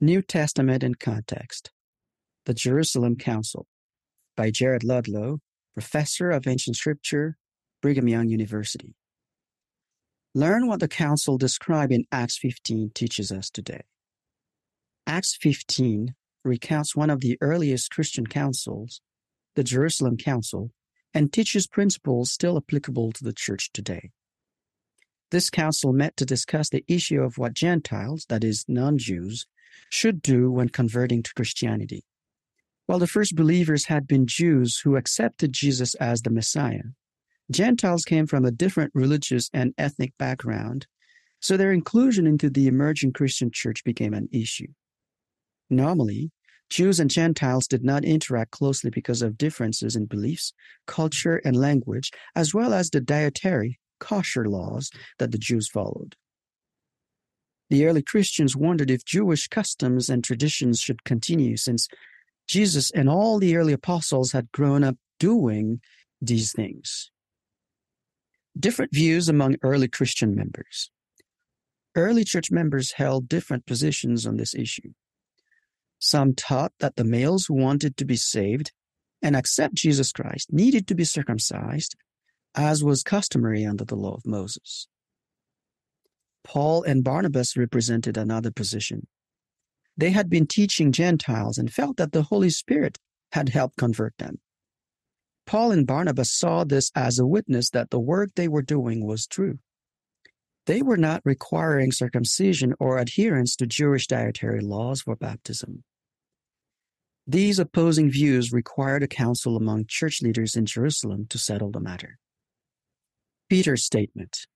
New Testament in Context The Jerusalem Council by Jared Ludlow, Professor of Ancient Scripture, Brigham Young University. Learn what the council described in Acts 15 teaches us today. Acts 15 recounts one of the earliest Christian councils, the Jerusalem Council, and teaches principles still applicable to the church today. This council met to discuss the issue of what Gentiles, that is, non Jews, should do when converting to Christianity. While the first believers had been Jews who accepted Jesus as the Messiah, Gentiles came from a different religious and ethnic background, so their inclusion into the emerging Christian church became an issue. Normally, Jews and Gentiles did not interact closely because of differences in beliefs, culture, and language, as well as the dietary, kosher laws that the Jews followed. The early Christians wondered if Jewish customs and traditions should continue since Jesus and all the early apostles had grown up doing these things. Different views among early Christian members. Early church members held different positions on this issue. Some taught that the males who wanted to be saved and accept Jesus Christ needed to be circumcised, as was customary under the law of Moses. Paul and Barnabas represented another position. They had been teaching Gentiles and felt that the Holy Spirit had helped convert them. Paul and Barnabas saw this as a witness that the work they were doing was true. They were not requiring circumcision or adherence to Jewish dietary laws for baptism. These opposing views required a council among church leaders in Jerusalem to settle the matter. Peter's statement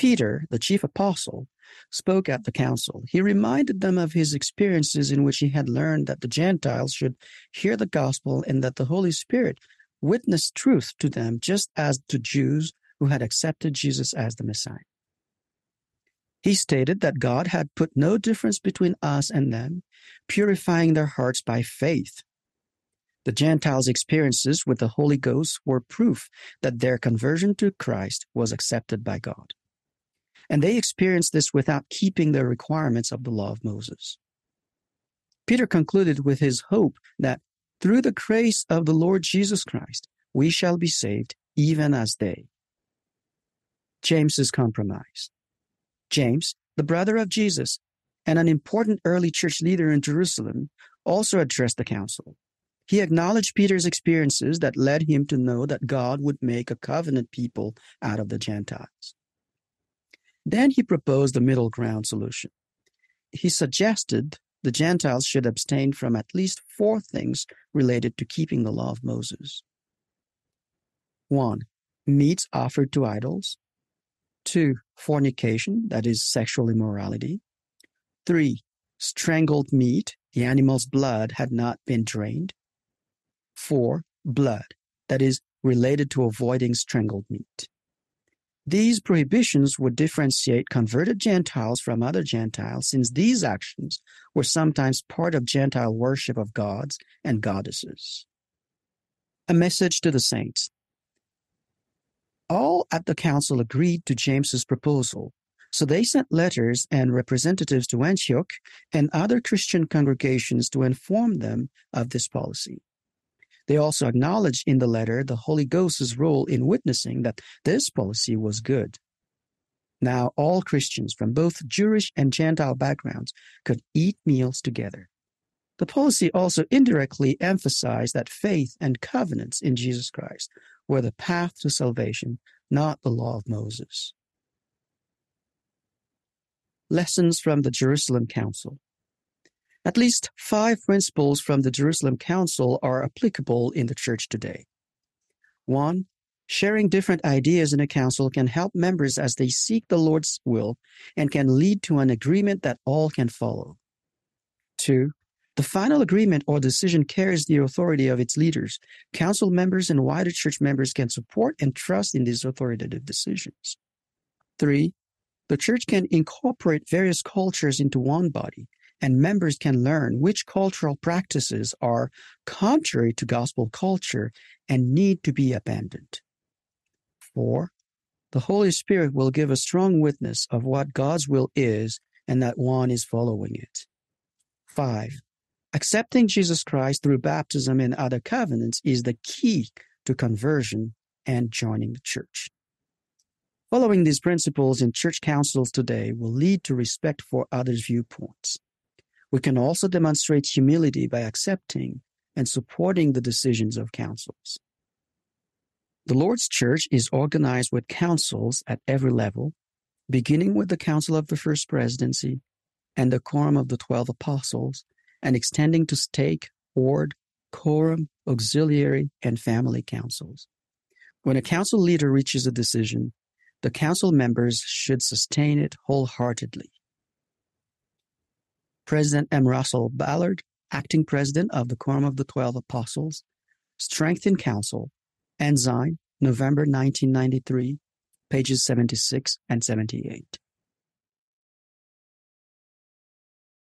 Peter, the chief apostle, spoke at the council. He reminded them of his experiences in which he had learned that the Gentiles should hear the gospel and that the Holy Spirit witnessed truth to them just as to Jews who had accepted Jesus as the Messiah. He stated that God had put no difference between us and them, purifying their hearts by faith. The Gentiles' experiences with the Holy Ghost were proof that their conversion to Christ was accepted by God. And they experienced this without keeping the requirements of the law of Moses. Peter concluded with his hope that through the grace of the Lord Jesus Christ, we shall be saved even as they. James's compromise. James, the brother of Jesus, and an important early church leader in Jerusalem, also addressed the council. He acknowledged Peter's experiences that led him to know that God would make a covenant people out of the Gentiles. Then he proposed a middle ground solution. He suggested the Gentiles should abstain from at least four things related to keeping the law of Moses. One, meats offered to idols. Two, fornication, that is sexual immorality. Three, strangled meat, the animal's blood had not been drained. Four, blood, that is related to avoiding strangled meat. These prohibitions would differentiate converted Gentiles from other Gentiles, since these actions were sometimes part of Gentile worship of gods and goddesses. A message to the saints. All at the council agreed to James's proposal, so they sent letters and representatives to Antioch and other Christian congregations to inform them of this policy. They also acknowledged in the letter the Holy Ghost's role in witnessing that this policy was good. Now, all Christians from both Jewish and Gentile backgrounds could eat meals together. The policy also indirectly emphasized that faith and covenants in Jesus Christ were the path to salvation, not the law of Moses. Lessons from the Jerusalem Council. At least five principles from the Jerusalem Council are applicable in the church today. One, sharing different ideas in a council can help members as they seek the Lord's will and can lead to an agreement that all can follow. Two, the final agreement or decision carries the authority of its leaders. Council members and wider church members can support and trust in these authoritative decisions. Three, the church can incorporate various cultures into one body and members can learn which cultural practices are contrary to gospel culture and need to be abandoned. Four, the Holy Spirit will give a strong witness of what God's will is and that one is following it. 5. Accepting Jesus Christ through baptism and other covenants is the key to conversion and joining the church. Following these principles in church councils today will lead to respect for others' viewpoints. We can also demonstrate humility by accepting and supporting the decisions of councils. The Lord's Church is organized with councils at every level, beginning with the Council of the First Presidency and the Quorum of the Twelve Apostles, and extending to stake, ward, quorum, auxiliary, and family councils. When a council leader reaches a decision, the council members should sustain it wholeheartedly. President M. Russell Ballard, acting president of the Quorum of the Twelve Apostles, Strength in Counsel, Ensign, November 1993, pages 76 and 78.